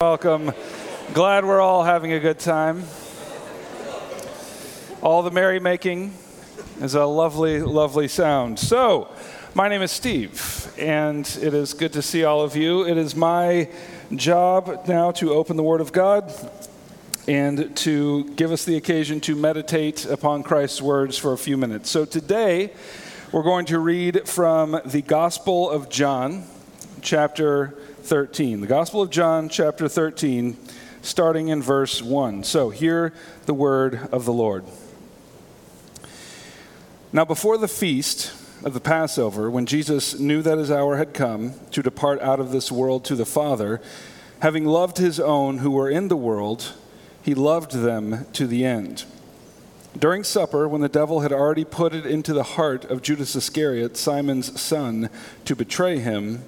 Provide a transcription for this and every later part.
Welcome. Glad we're all having a good time. All the merrymaking is a lovely, lovely sound. So, my name is Steve, and it is good to see all of you. It is my job now to open the Word of God and to give us the occasion to meditate upon Christ's words for a few minutes. So, today we're going to read from the Gospel of John, chapter 13. The Gospel of John, chapter 13, starting in verse 1. So, hear the word of the Lord. Now, before the feast of the Passover, when Jesus knew that his hour had come to depart out of this world to the Father, having loved his own who were in the world, he loved them to the end. During supper, when the devil had already put it into the heart of Judas Iscariot, Simon's son, to betray him,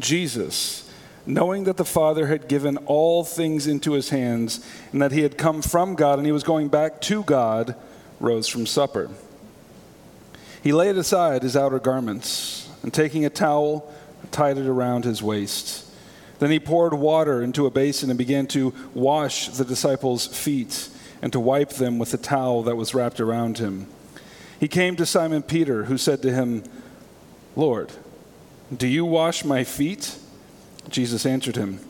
Jesus, knowing that the Father had given all things into his hands, and that he had come from God and he was going back to God, rose from supper. He laid aside his outer garments, and taking a towel, tied it around his waist. Then he poured water into a basin and began to wash the disciples' feet and to wipe them with the towel that was wrapped around him. He came to Simon Peter, who said to him, Lord, do you wash my feet? Jesus answered him,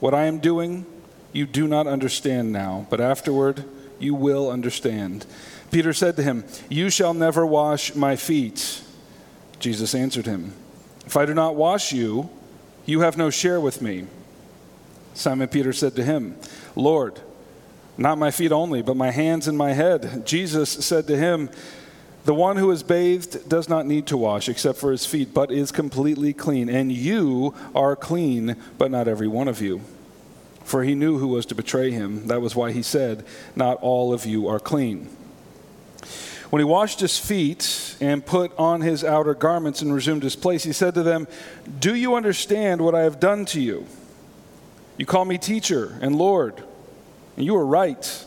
What I am doing, you do not understand now, but afterward you will understand. Peter said to him, You shall never wash my feet. Jesus answered him, If I do not wash you, you have no share with me. Simon Peter said to him, Lord, not my feet only, but my hands and my head. Jesus said to him, the one who is bathed does not need to wash except for his feet, but is completely clean. And you are clean, but not every one of you. For he knew who was to betray him. That was why he said, Not all of you are clean. When he washed his feet and put on his outer garments and resumed his place, he said to them, Do you understand what I have done to you? You call me teacher and Lord, and you are right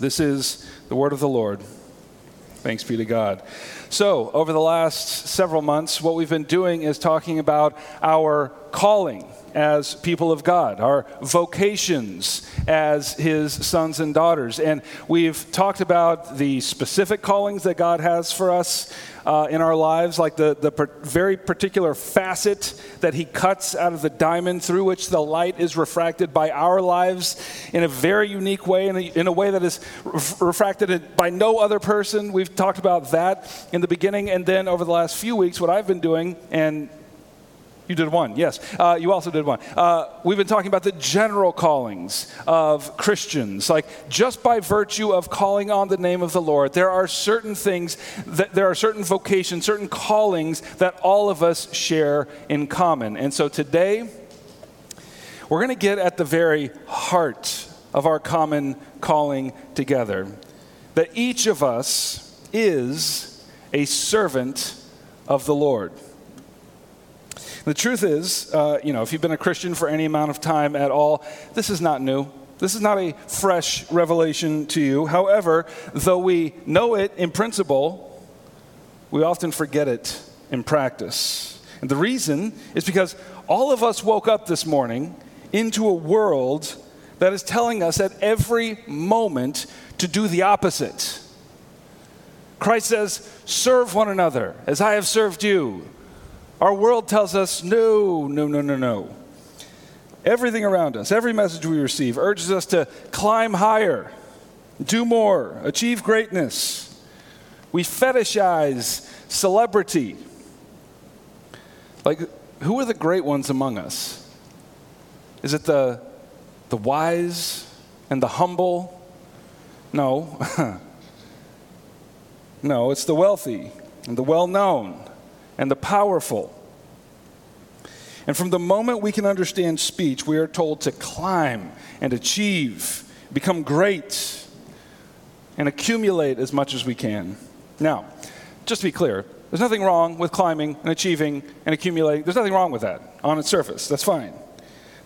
This is the word of the Lord. Thanks be to God. So, over the last several months, what we've been doing is talking about our calling as people of God, our vocations as His sons and daughters. And we've talked about the specific callings that God has for us uh, in our lives, like the, the per- very particular facet that He cuts out of the diamond through which the light is refracted by our lives in a very unique way, in a, in a way that is re- refracted by no other person. We've talked about that in the beginning. And then over the last few weeks, what I've been doing, and you did one, yes. Uh, you also did one. Uh, we've been talking about the general callings of Christians. Like, just by virtue of calling on the name of the Lord, there are certain things, that, there are certain vocations, certain callings that all of us share in common. And so today, we're going to get at the very heart of our common calling together. That each of us is a servant of the Lord. The truth is, uh, you know, if you've been a Christian for any amount of time at all, this is not new. This is not a fresh revelation to you. However, though we know it in principle, we often forget it in practice. And the reason is because all of us woke up this morning into a world that is telling us at every moment to do the opposite. Christ says, Serve one another as I have served you. Our world tells us no, no, no, no, no. Everything around us, every message we receive, urges us to climb higher, do more, achieve greatness. We fetishize celebrity. Like, who are the great ones among us? Is it the, the wise and the humble? No. no, it's the wealthy and the well known and the powerful. And from the moment we can understand speech, we are told to climb and achieve, become great, and accumulate as much as we can. Now, just to be clear, there's nothing wrong with climbing and achieving and accumulating. There's nothing wrong with that on its surface. That's fine.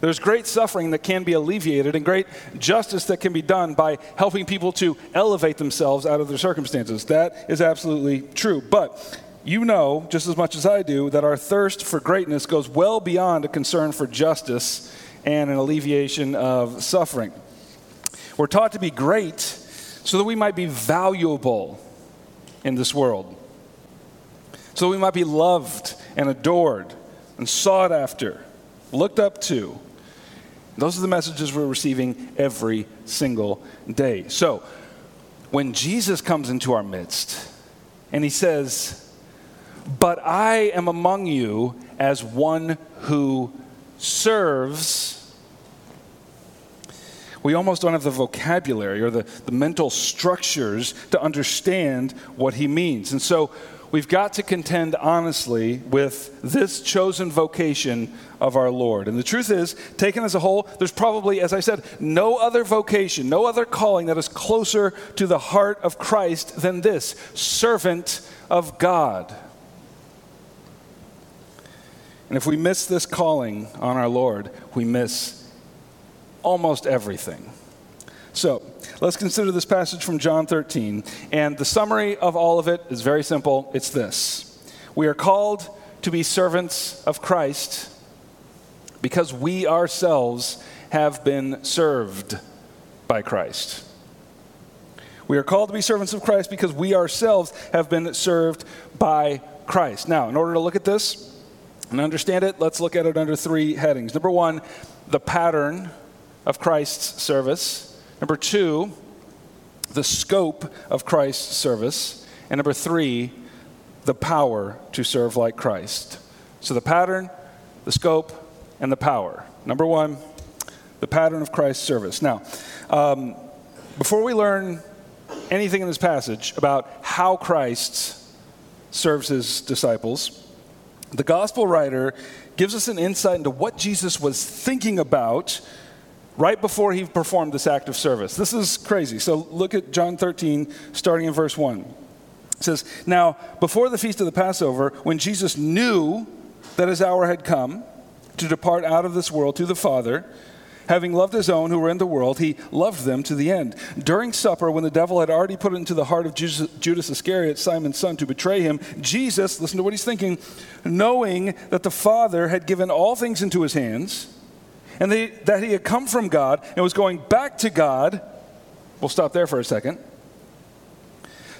There's great suffering that can be alleviated and great justice that can be done by helping people to elevate themselves out of their circumstances. That is absolutely true. But you know, just as much as I do, that our thirst for greatness goes well beyond a concern for justice and an alleviation of suffering. We're taught to be great so that we might be valuable in this world, so that we might be loved and adored and sought after, looked up to. Those are the messages we're receiving every single day. So, when Jesus comes into our midst and he says, But I am among you as one who serves, we almost don't have the vocabulary or the, the mental structures to understand what he means. And so, we've got to contend honestly with this chosen vocation of our Lord. And the truth is, taken as a whole, there's probably, as I said, no other vocation, no other calling that is closer to the heart of Christ than this servant of God. And if we miss this calling on our Lord, we miss almost everything. So let's consider this passage from John 13. And the summary of all of it is very simple it's this We are called to be servants of Christ because we ourselves have been served by Christ. We are called to be servants of Christ because we ourselves have been served by Christ. Now, in order to look at this and understand it, let's look at it under three headings. Number one, the pattern of Christ's service. Number two, the scope of Christ's service. And number three, the power to serve like Christ. So the pattern, the scope, and the power. Number one, the pattern of Christ's service. Now, um, before we learn anything in this passage about how Christ serves his disciples, the gospel writer gives us an insight into what Jesus was thinking about right before he performed this act of service. This is crazy. So look at John 13, starting in verse 1. It says, Now, before the feast of the Passover, when Jesus knew that his hour had come to depart out of this world to the Father, having loved his own who were in the world, he loved them to the end. During supper, when the devil had already put it into the heart of Judas Iscariot, Simon's son, to betray him, Jesus, listen to what he's thinking, knowing that the Father had given all things into his hands, and that he had come from God and was going back to God. We'll stop there for a second.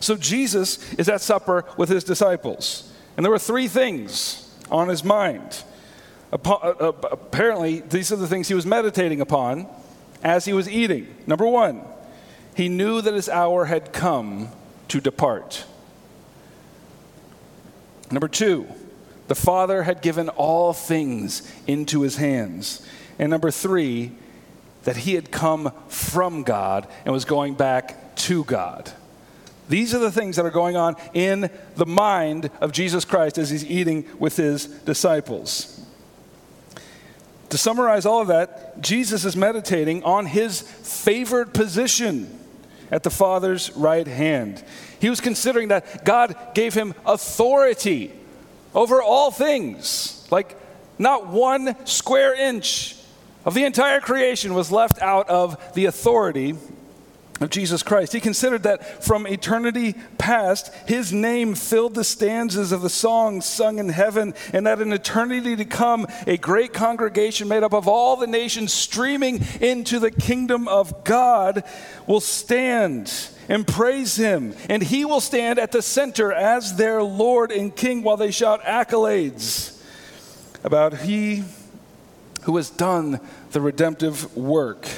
So Jesus is at supper with his disciples, and there were three things on his mind. Uh, uh, apparently, these are the things he was meditating upon as he was eating. Number one, he knew that his hour had come to depart. Number two, the Father had given all things into his hands. And number three, that he had come from God and was going back to God. These are the things that are going on in the mind of Jesus Christ as he's eating with his disciples. To summarize all of that, Jesus is meditating on his favored position at the Father's right hand. He was considering that God gave him authority over all things, like not one square inch of the entire creation was left out of the authority of Jesus Christ. He considered that from eternity past, his name filled the stanzas of the songs sung in heaven, and that in eternity to come, a great congregation made up of all the nations streaming into the kingdom of God will stand and praise him, and he will stand at the center as their Lord and King while they shout accolades about he who has done the redemptive work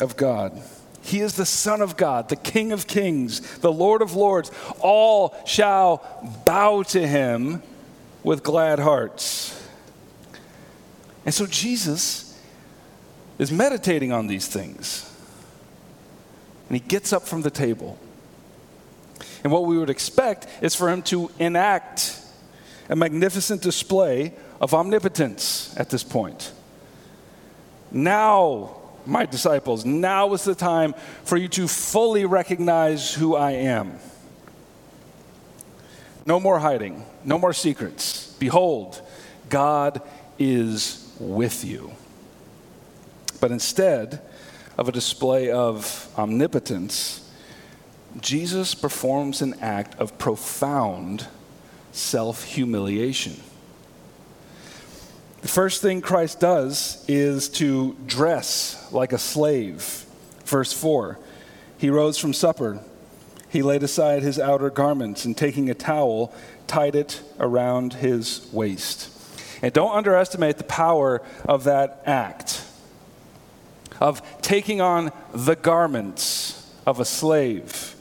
of God. He is the Son of God, the King of kings, the Lord of lords. All shall bow to him with glad hearts. And so Jesus is meditating on these things. And he gets up from the table. And what we would expect is for him to enact a magnificent display of omnipotence at this point. Now, my disciples, now is the time for you to fully recognize who I am. No more hiding, no more secrets. Behold, God is with you. But instead of a display of omnipotence, Jesus performs an act of profound self humiliation. The first thing Christ does is to dress like a slave. Verse 4 He rose from supper. He laid aside his outer garments and taking a towel, tied it around his waist. And don't underestimate the power of that act of taking on the garments of a slave.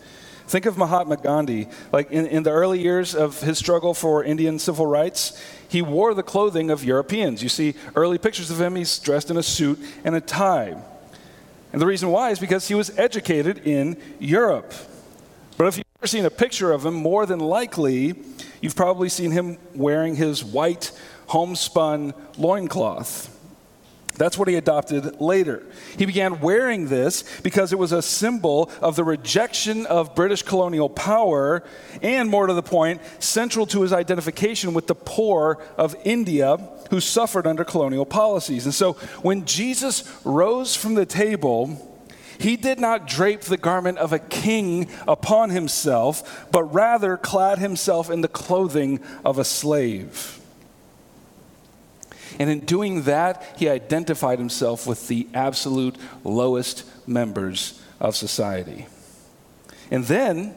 Think of Mahatma Gandhi. Like in, in the early years of his struggle for Indian civil rights, he wore the clothing of Europeans. You see early pictures of him, he's dressed in a suit and a tie. And the reason why is because he was educated in Europe. But if you've ever seen a picture of him, more than likely, you've probably seen him wearing his white homespun loincloth. That's what he adopted later. He began wearing this because it was a symbol of the rejection of British colonial power, and more to the point, central to his identification with the poor of India who suffered under colonial policies. And so when Jesus rose from the table, he did not drape the garment of a king upon himself, but rather clad himself in the clothing of a slave. And in doing that, he identified himself with the absolute lowest members of society. And then,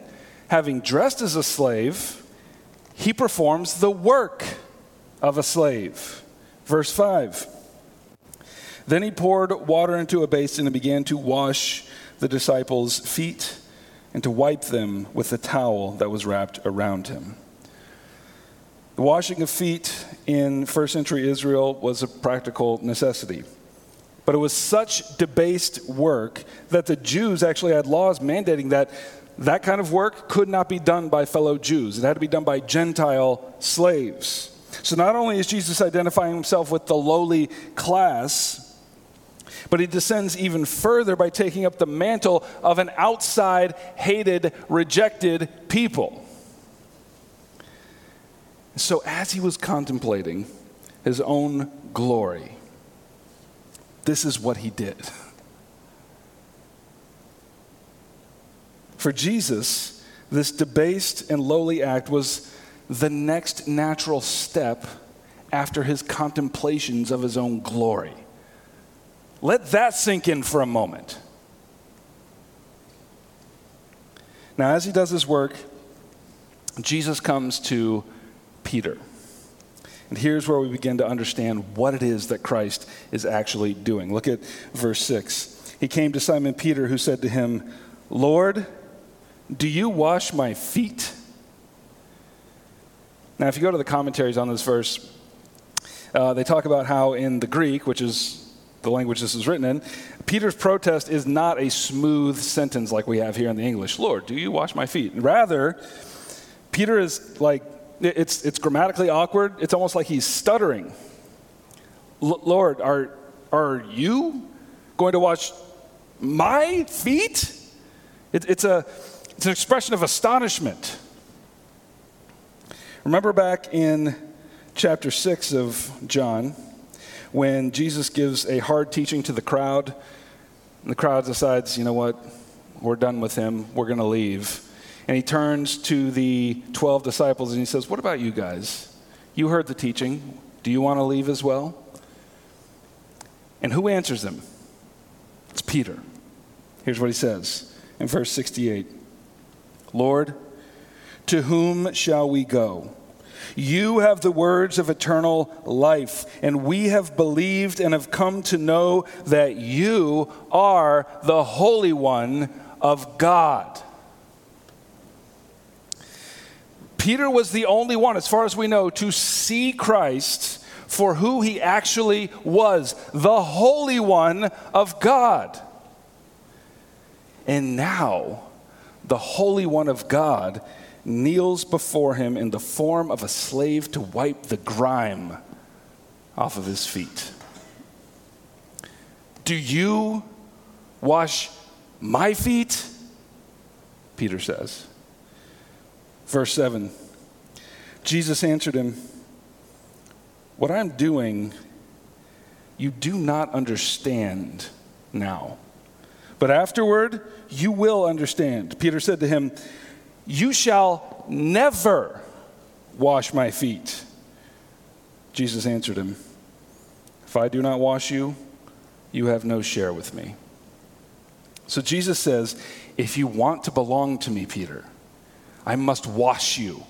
having dressed as a slave, he performs the work of a slave. Verse 5. Then he poured water into a basin and began to wash the disciples' feet and to wipe them with the towel that was wrapped around him. The washing of feet in first century Israel was a practical necessity. But it was such debased work that the Jews actually had laws mandating that that kind of work could not be done by fellow Jews. It had to be done by Gentile slaves. So not only is Jesus identifying himself with the lowly class, but he descends even further by taking up the mantle of an outside, hated, rejected people. So, as he was contemplating his own glory, this is what he did. For Jesus, this debased and lowly act was the next natural step after his contemplations of his own glory. Let that sink in for a moment. Now, as he does his work, Jesus comes to Peter. And here's where we begin to understand what it is that Christ is actually doing. Look at verse 6. He came to Simon Peter, who said to him, Lord, do you wash my feet? Now, if you go to the commentaries on this verse, uh, they talk about how in the Greek, which is the language this is written in, Peter's protest is not a smooth sentence like we have here in the English. Lord, do you wash my feet? Rather, Peter is like it's, it's grammatically awkward. It's almost like he's stuttering. Lord, are, are you going to wash my feet? It, it's, a, it's an expression of astonishment. Remember back in chapter 6 of John when Jesus gives a hard teaching to the crowd, and the crowd decides, you know what, we're done with him, we're going to leave. And he turns to the 12 disciples and he says, What about you guys? You heard the teaching. Do you want to leave as well? And who answers him? It's Peter. Here's what he says in verse 68 Lord, to whom shall we go? You have the words of eternal life, and we have believed and have come to know that you are the Holy One of God. Peter was the only one, as far as we know, to see Christ for who he actually was the Holy One of God. And now, the Holy One of God kneels before him in the form of a slave to wipe the grime off of his feet. Do you wash my feet? Peter says. Verse 7 Jesus answered him, What I'm doing, you do not understand now. But afterward, you will understand. Peter said to him, You shall never wash my feet. Jesus answered him, If I do not wash you, you have no share with me. So Jesus says, If you want to belong to me, Peter, I must wash you.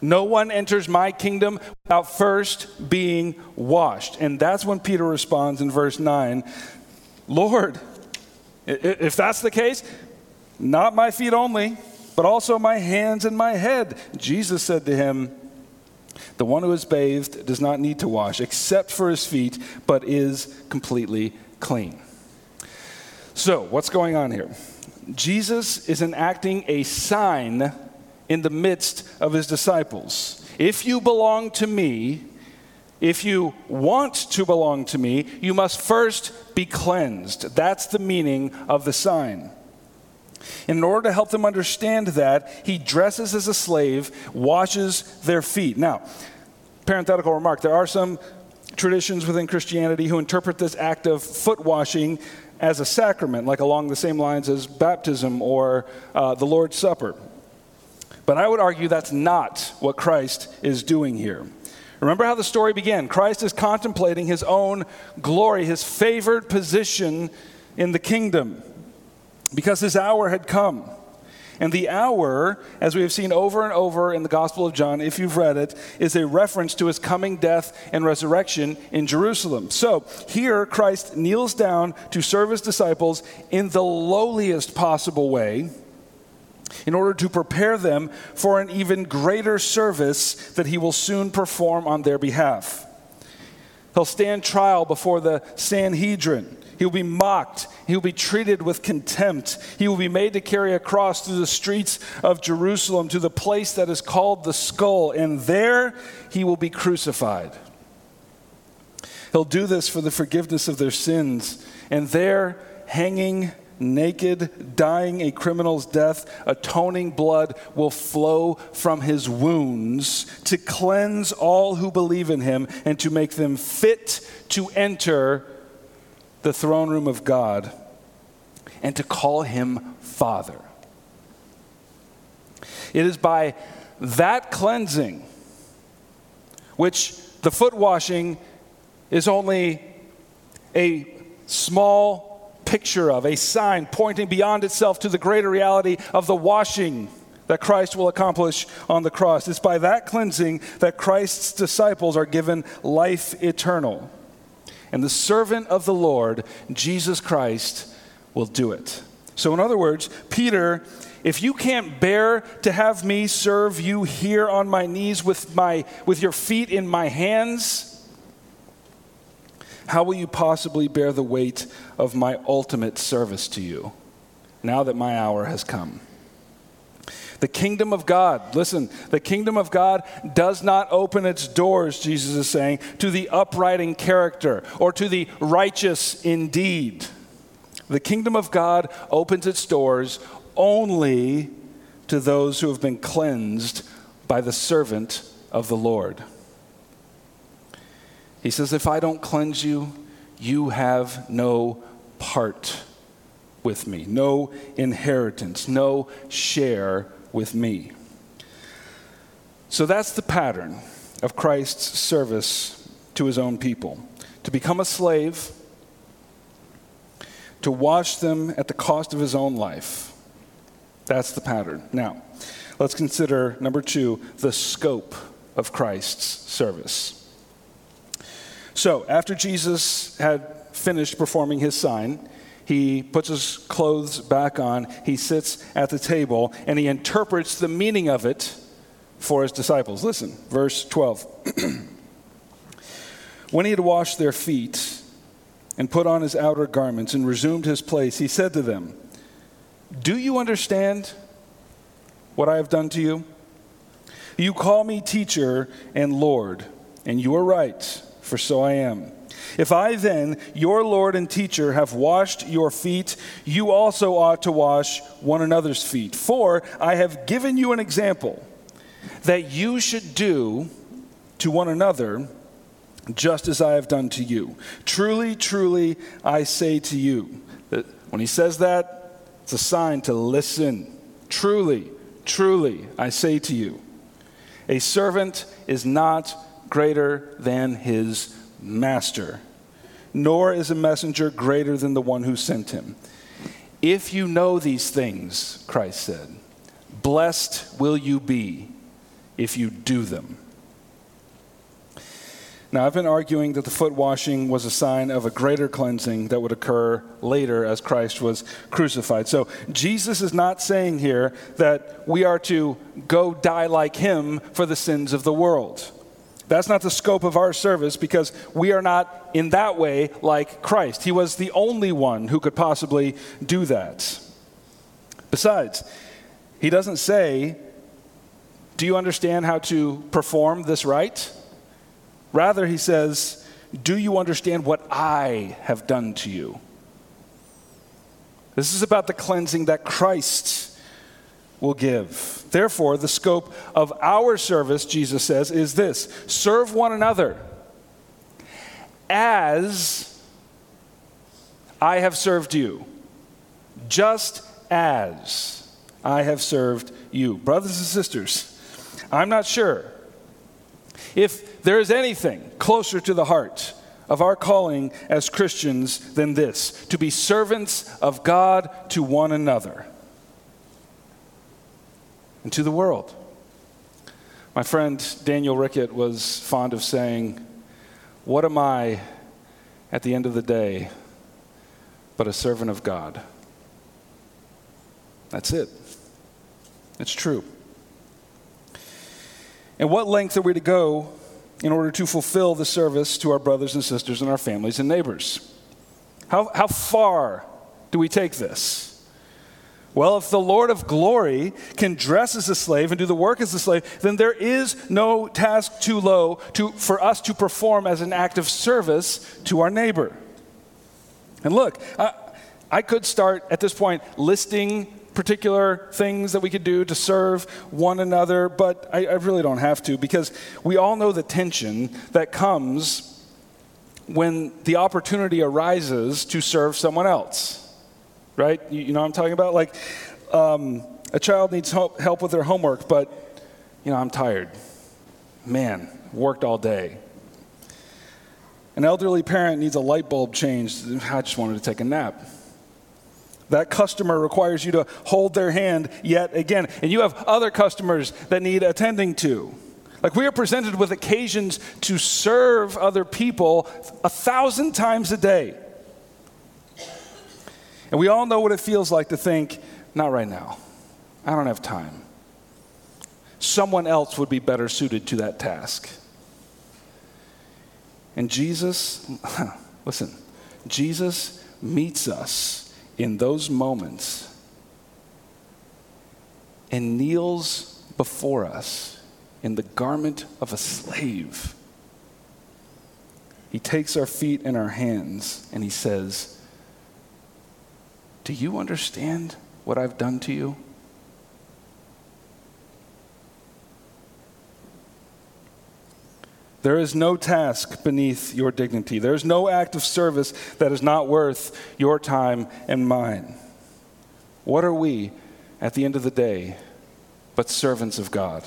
No one enters my kingdom without first being washed. And that's when Peter responds in verse 9 Lord, if that's the case, not my feet only, but also my hands and my head. Jesus said to him, The one who is bathed does not need to wash except for his feet, but is completely clean. So, what's going on here? Jesus is enacting a sign in the midst of his disciples. If you belong to me, if you want to belong to me, you must first be cleansed. That's the meaning of the sign. In order to help them understand that, he dresses as a slave, washes their feet. Now, parenthetical remark there are some traditions within Christianity who interpret this act of foot washing as a sacrament, like along the same lines as baptism or uh, the Lord's Supper. But I would argue that's not what Christ is doing here. Remember how the story began. Christ is contemplating his own glory, his favored position in the kingdom, because his hour had come. And the hour, as we have seen over and over in the Gospel of John, if you've read it, is a reference to his coming death and resurrection in Jerusalem. So here, Christ kneels down to serve his disciples in the lowliest possible way in order to prepare them for an even greater service that he will soon perform on their behalf. He'll stand trial before the Sanhedrin. He will be mocked. He will be treated with contempt. He will be made to carry a cross through the streets of Jerusalem to the place that is called the skull, and there he will be crucified. He'll do this for the forgiveness of their sins, and there, hanging naked, dying a criminal's death, atoning blood will flow from his wounds to cleanse all who believe in him and to make them fit to enter the throne room of God and to call him Father. It is by that cleansing, which the foot washing is only a small picture of, a sign pointing beyond itself to the greater reality of the washing that Christ will accomplish on the cross. It's by that cleansing that Christ's disciples are given life eternal. And the servant of the Lord, Jesus Christ, will do it. So, in other words, Peter, if you can't bear to have me serve you here on my knees with, my, with your feet in my hands, how will you possibly bear the weight of my ultimate service to you now that my hour has come? The kingdom of God, listen, the kingdom of God does not open its doors, Jesus is saying, to the upright in character or to the righteous in deed. The kingdom of God opens its doors only to those who have been cleansed by the servant of the Lord. He says, If I don't cleanse you, you have no part with me, no inheritance, no share with me. So that's the pattern of Christ's service to his own people to become a slave, to wash them at the cost of his own life. That's the pattern. Now, let's consider number two the scope of Christ's service. So, after Jesus had finished performing his sign, he puts his clothes back on, he sits at the table, and he interprets the meaning of it for his disciples. Listen, verse 12. when he had washed their feet and put on his outer garments and resumed his place, he said to them, Do you understand what I have done to you? You call me teacher and Lord, and you are right for so I am. If I then, your Lord and teacher, have washed your feet, you also ought to wash one another's feet. For I have given you an example that you should do to one another just as I have done to you. Truly, truly, I say to you. That when he says that, it's a sign to listen. Truly, truly, I say to you. A servant is not greater than his master, nor is a messenger greater than the one who sent him. If you know these things, Christ said, blessed will you be if you do them. Now, I've been arguing that the foot washing was a sign of a greater cleansing that would occur later as Christ was crucified. So, Jesus is not saying here that we are to go die like him for the sins of the world. That's not the scope of our service because we are not in that way like Christ. He was the only one who could possibly do that. Besides, he doesn't say, Do you understand how to perform this rite? Rather, he says, Do you understand what I have done to you? This is about the cleansing that Christ will give. Therefore, the scope of our service, Jesus says, is this serve one another as I have served you, just as I have served you. Brothers and sisters, I'm not sure if there is anything closer to the heart of our calling as Christians than this to be servants of God to one another and to the world. My friend Daniel Rickett was fond of saying, What am I at the end of the day but a servant of God? That's it. It's true. And what length are we to go in order to fulfill the service to our brothers and sisters and our families and neighbors? How, how far do we take this? Well, if the Lord of glory can dress as a slave and do the work as a slave, then there is no task too low to, for us to perform as an act of service to our neighbor. And look, I, I could start at this point listing particular things that we could do to serve one another, but I, I really don't have to because we all know the tension that comes when the opportunity arises to serve someone else, right? You, you know what I'm talking about? Like, um, a child needs help, help with their homework, but, you know, I'm tired. Man, worked all day. An elderly parent needs a light bulb changed. I just wanted to take a nap. That customer requires you to hold their hand yet again. And you have other customers that need attending to. Like we are presented with occasions to serve other people a thousand times a day. And we all know what it feels like to think, not right now. I don't have time. Someone else would be better suited to that task. And Jesus, listen, Jesus meets us in those moments and kneels before us in the garment of a slave. He takes our feet and our hands and he says, Do you understand what I've done to you? There is no task beneath your dignity. There is no act of service that is not worth your time and mine. What are we at the end of the day but servants of God?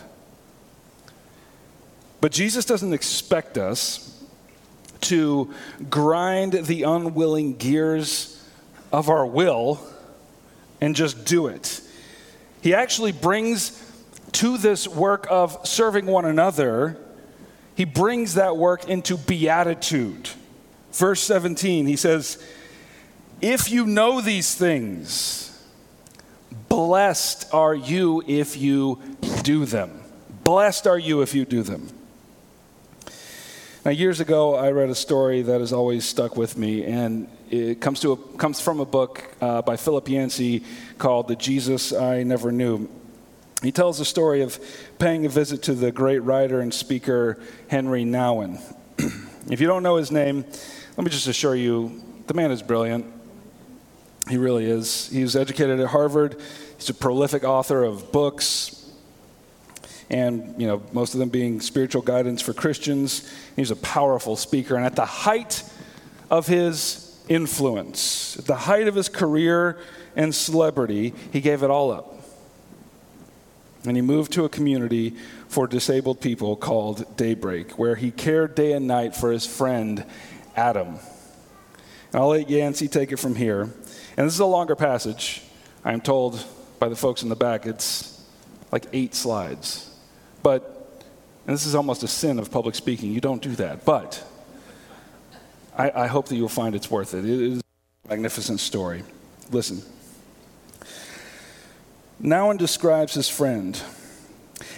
But Jesus doesn't expect us to grind the unwilling gears of our will and just do it. He actually brings to this work of serving one another he brings that work into beatitude. Verse 17, he says, If you know these things, blessed are you if you do them. Blessed are you if you do them. Now, years ago, I read a story that has always stuck with me, and it comes, to a, comes from a book uh, by Philip Yancey called The Jesus I Never Knew. He tells the story of paying a visit to the great writer and speaker Henri Nouwen. If you don't know his name, let me just assure you the man is brilliant. He really is. He was educated at Harvard. He's a prolific author of books, and you know most of them being spiritual guidance for Christians. He's a powerful speaker, and at the height of his influence, at the height of his career and celebrity, he gave it all up. And he moved to a community for disabled people called Daybreak, where he cared day and night for his friend Adam. And I'll let Yancey take it from here. And this is a longer passage. I am told by the folks in the back it's like eight slides. But, and this is almost a sin of public speaking, you don't do that. But I, I hope that you'll find it's worth it. It is a magnificent story. Listen. Nouwen describes his friend.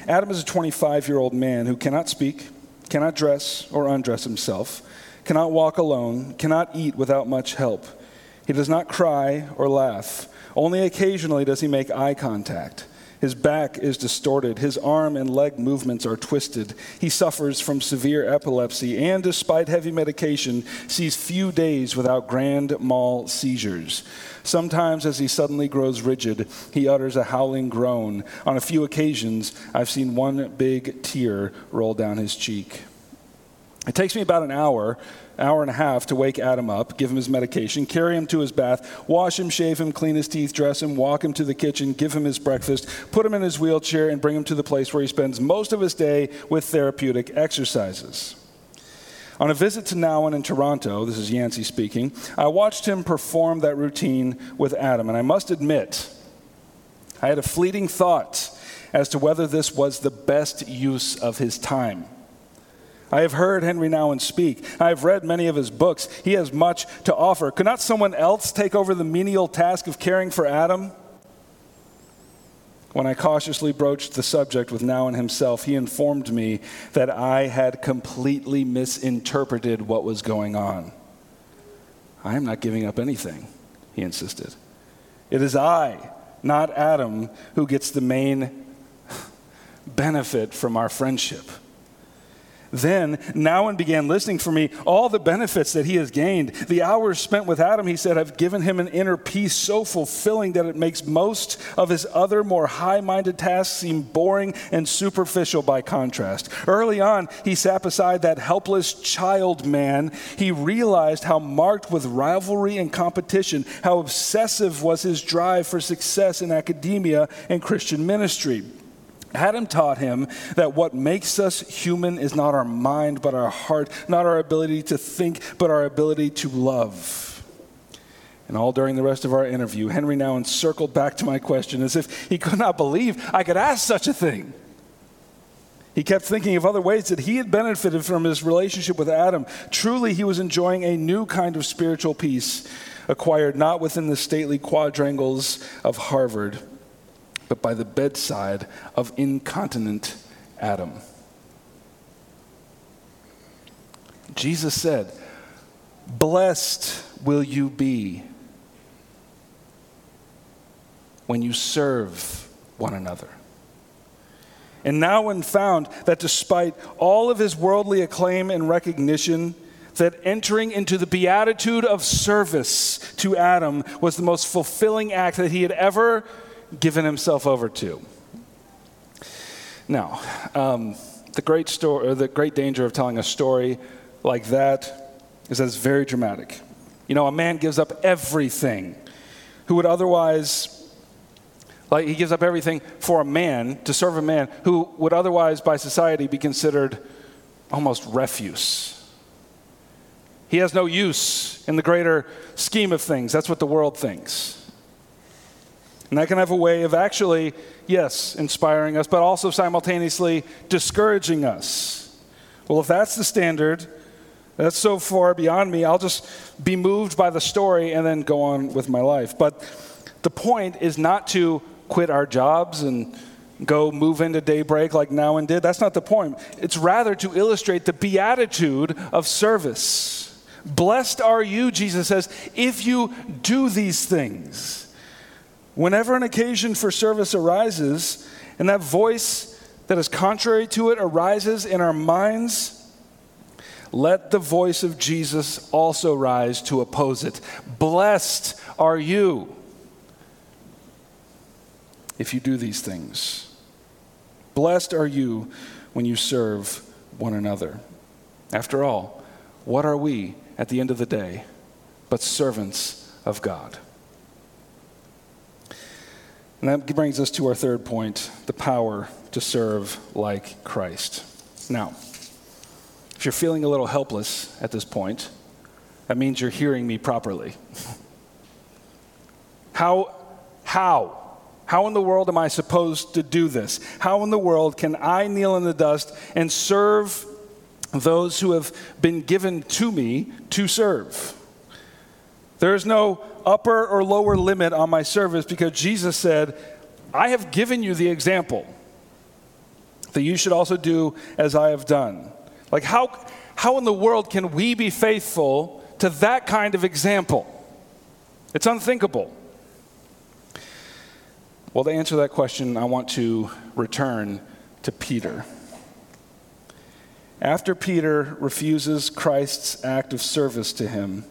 Adam is a 25 year old man who cannot speak, cannot dress or undress himself, cannot walk alone, cannot eat without much help. He does not cry or laugh. Only occasionally does he make eye contact. His back is distorted. His arm and leg movements are twisted. He suffers from severe epilepsy and, despite heavy medication, sees few days without grand mal seizures. Sometimes, as he suddenly grows rigid, he utters a howling groan. On a few occasions, I've seen one big tear roll down his cheek. It takes me about an hour hour and a half to wake Adam up, give him his medication, carry him to his bath, wash him, shave him, clean his teeth, dress him, walk him to the kitchen, give him his breakfast, put him in his wheelchair, and bring him to the place where he spends most of his day with therapeutic exercises. On a visit to Nouwen in Toronto, this is Yancey speaking, I watched him perform that routine with Adam, and I must admit, I had a fleeting thought as to whether this was the best use of his time. I have heard Henri Nouwen speak. I have read many of his books. He has much to offer. Could not someone else take over the menial task of caring for Adam? When I cautiously broached the subject with Nouwen himself, he informed me that I had completely misinterpreted what was going on. I am not giving up anything, he insisted. It is I, not Adam, who gets the main benefit from our friendship. Then Nouwen began listing for me all the benefits that he has gained. The hours spent with Adam, he said, have given him an inner peace so fulfilling that it makes most of his other more high minded tasks seem boring and superficial by contrast. Early on, he sat beside that helpless child man. He realized how marked with rivalry and competition, how obsessive was his drive for success in academia and Christian ministry. Adam taught him that what makes us human is not our mind, but our heart, not our ability to think, but our ability to love. And all during the rest of our interview, Henri Nouwen circled back to my question as if he could not believe I could ask such a thing. He kept thinking of other ways that he had benefited from his relationship with Adam. Truly, he was enjoying a new kind of spiritual peace acquired not within the stately quadrangles of Harvard but by the bedside of incontinent Adam. Jesus said, Blessed will you be when you serve one another. And now, Nouwen found that despite all of his worldly acclaim and recognition, that entering into the beatitude of service to Adam was the most fulfilling act that he had ever given himself over to. Now, um, the great story, the great danger of telling a story like that is that it's very dramatic. You know, a man gives up everything who would otherwise, like, he gives up everything for a man to serve a man who would otherwise, by society, be considered almost refuse. He has no use in the greater scheme of things. That's what the world thinks. And that can have a way of actually, yes, inspiring us, but also simultaneously discouraging us. Well, if that's the standard, that's so far beyond me, I'll just be moved by the story and then go on with my life. But the point is not to quit our jobs and go move into daybreak like Nouwen did. That's not the point. It's rather to illustrate the beatitude of service. Blessed are you, Jesus says, if you do these things. Whenever an occasion for service arises, and that voice that is contrary to it arises in our minds, let the voice of Jesus also rise to oppose it. Blessed are you if you do these things. Blessed are you when you serve one another. After all, what are we at the end of the day but servants of God? And that brings us to our third point the power to serve like Christ. Now, if you're feeling a little helpless at this point, that means you're hearing me properly. How, how, how in the world am I supposed to do this? How in the world can I kneel in the dust and serve those who have been given to me to serve? There is no upper or lower limit on my service because Jesus said, I have given you the example that you should also do as I have done. Like, how, how in the world can we be faithful to that kind of example? It's unthinkable. Well, to answer that question, I want to return to Peter. After Peter refuses Christ's act of service to him,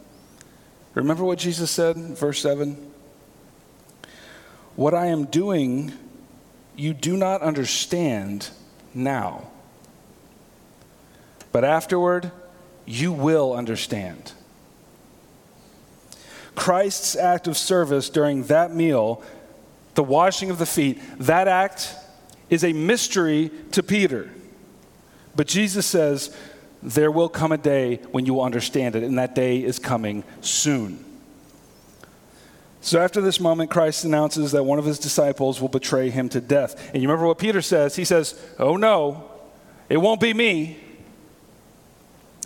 remember what Jesus said, verse 7? What I am doing, you do not understand now. But afterward, you will understand. Christ's act of service during that meal the washing of the feet, that act is a mystery to Peter. But Jesus says, There will come a day when you will understand it, and that day is coming soon. So after this moment, Christ announces that one of his disciples will betray him to death. And you remember what Peter says? He says, Oh no, it won't be me.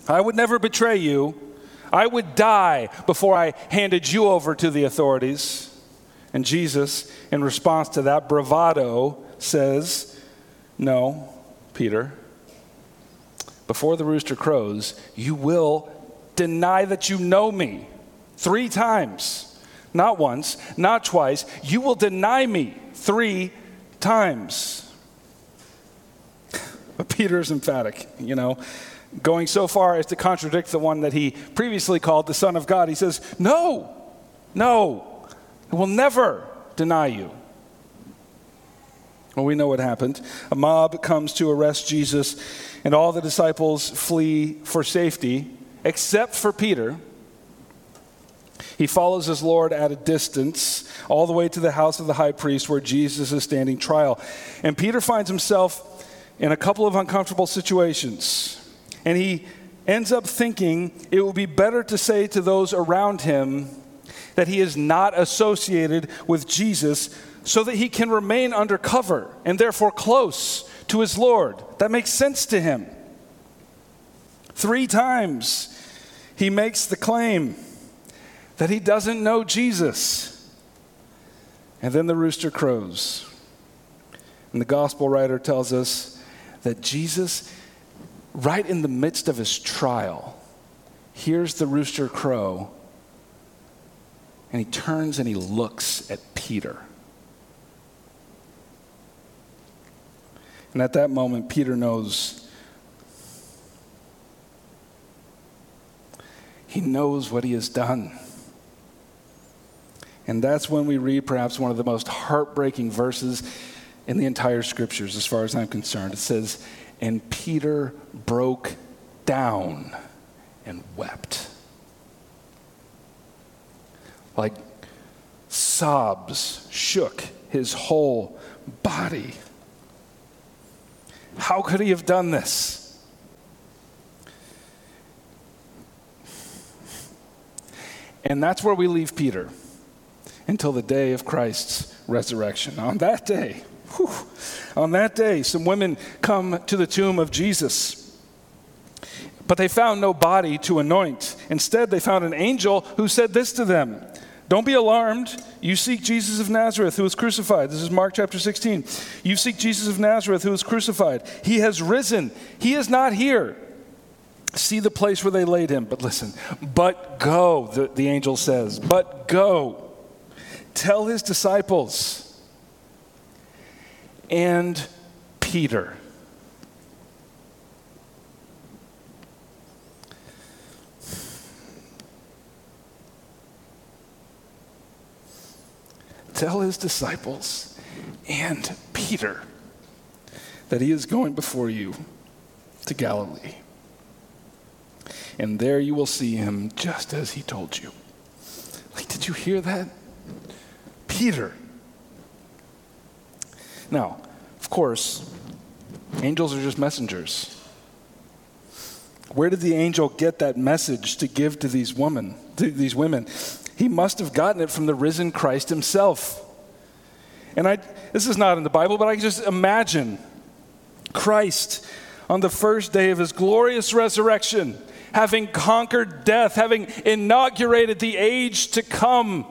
I would never betray you. I would die before I handed you over to the authorities. And Jesus, in response to that bravado, says, No, Peter, before the rooster crows, you will deny that you know me three times. Not once, not twice. You will deny me three times. But Peter is emphatic, you know, going so far as to contradict the one that he previously called the Son of God. He says, No, no, I will never deny you. Well, we know what happened. A mob comes to arrest Jesus, and all the disciples flee for safety, except for Peter. He follows his Lord at a distance, all the way to the house of the high priest where Jesus is standing trial. And Peter finds himself in a couple of uncomfortable situations. And he ends up thinking it would be better to say to those around him, that he is not associated with Jesus so that he can remain undercover and therefore close to his Lord. That makes sense to him. Three times he makes the claim that he doesn't know Jesus. And then the rooster crows. And the gospel writer tells us that Jesus, right in the midst of his trial, hears the rooster crow and he turns and he looks at Peter. And at that moment, Peter knows. He knows what he has done. And that's when we read perhaps one of the most heartbreaking verses in the entire scriptures, as far as I'm concerned. It says, And Peter broke down and wept like sobs shook his whole body. How could he have done this? And that's where we leave Peter until the day of Christ's resurrection. On that day, whew, on that day, some women come to the tomb of Jesus. But they found no body to anoint. Instead, they found an angel who said this to them don't be alarmed. You seek Jesus of Nazareth who was crucified. This is Mark chapter 16. You seek Jesus of Nazareth who was crucified. He has risen. He is not here. See the place where they laid him. But listen, but go, the, the angel says, but go. Tell his disciples and Peter tell his disciples and Peter that he is going before you to Galilee. And there you will see him just as he told you. Like, did you hear that? Peter. Now, of course, angels are just messengers. Where did the angel get that message to give to these women, to these women? He must have gotten it from the risen Christ himself. And I this is not in the Bible, but I can just imagine Christ on the first day of his glorious resurrection, having conquered death, having inaugurated the age to come.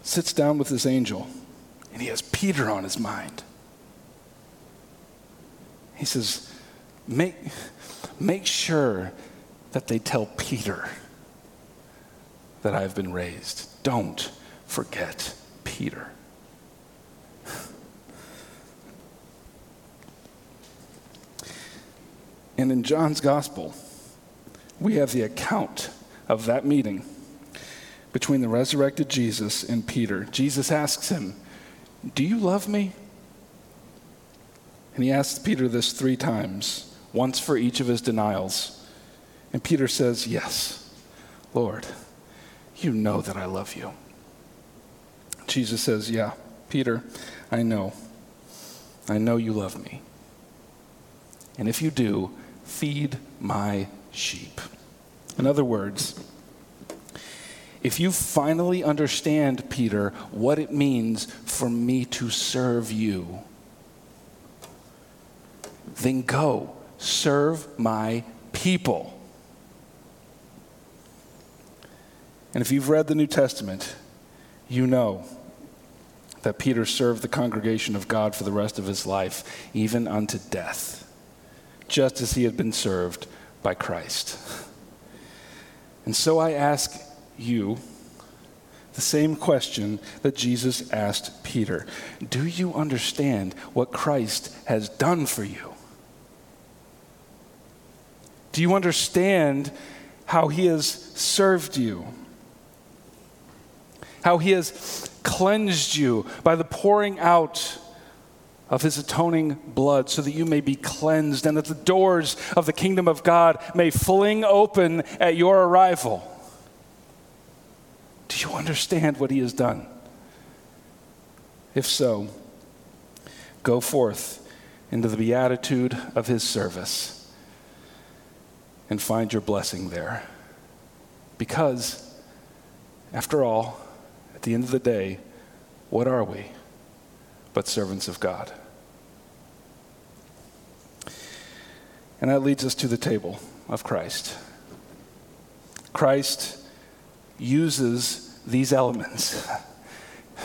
Sits down with this angel, and he has Peter on his mind. He says, Make, make sure that they tell Peter that I've been raised. Don't forget Peter. And in John's gospel, we have the account of that meeting between the resurrected Jesus and Peter. Jesus asks him, Do you love me? And he asks Peter this three times, once for each of his denials. And Peter says, Yes, Lord, you know that I love you. Jesus says, Yeah, Peter, I know. I know you love me. And if you do, feed my sheep. In other words, if you finally understand, Peter, what it means for me to serve you, then go serve my people. And if you've read the New Testament, you know that Peter served the congregation of God for the rest of his life, even unto death, just as he had been served by Christ. And so I ask you the same question that Jesus asked Peter Do you understand what Christ has done for you? Do you understand how he has served you? How he has cleansed you by the pouring out of his atoning blood so that you may be cleansed and that the doors of the kingdom of God may fling open at your arrival. Do you understand what he has done? If so, go forth into the beatitude of his service and find your blessing there. Because, after all, at the end of the day, what are we but servants of God? And that leads us to the table of Christ. Christ uses these elements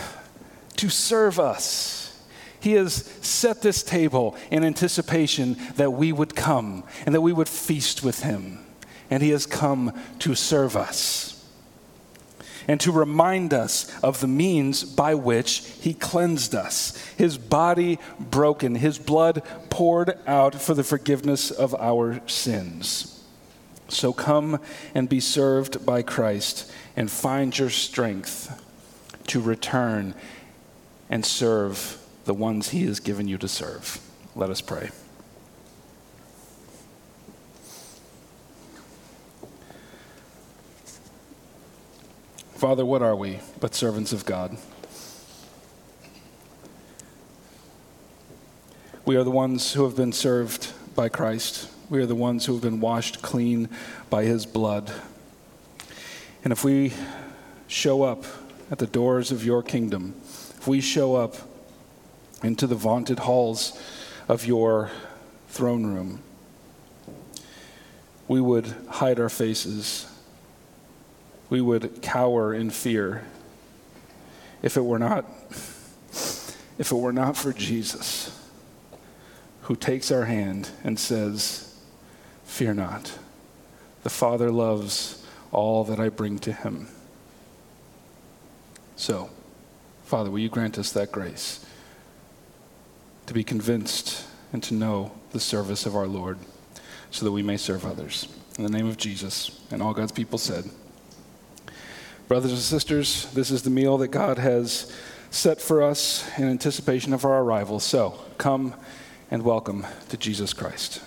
to serve us. He has set this table in anticipation that we would come and that we would feast with him. And he has come to serve us and to remind us of the means by which he cleansed us. His body broken, his blood poured out for the forgiveness of our sins. So come and be served by Christ and find your strength to return and serve the ones he has given you to serve. Let us pray. Father, what are we but servants of God? We are the ones who have been served by Christ. We are the ones who have been washed clean by his blood. And if we show up at the doors of your kingdom, if we show up into the vaunted halls of your throne room, we would hide our faces we would cower in fear if it were not if it were not for Jesus who takes our hand and says fear not. The father loves all that I bring to him. So father will you grant us that grace to be convinced and to know the service of our Lord so that we may serve others? In the name of Jesus. And all God's people said Brothers and sisters, this is the meal that God has set for us in anticipation of our arrival. So come and welcome to Jesus Christ.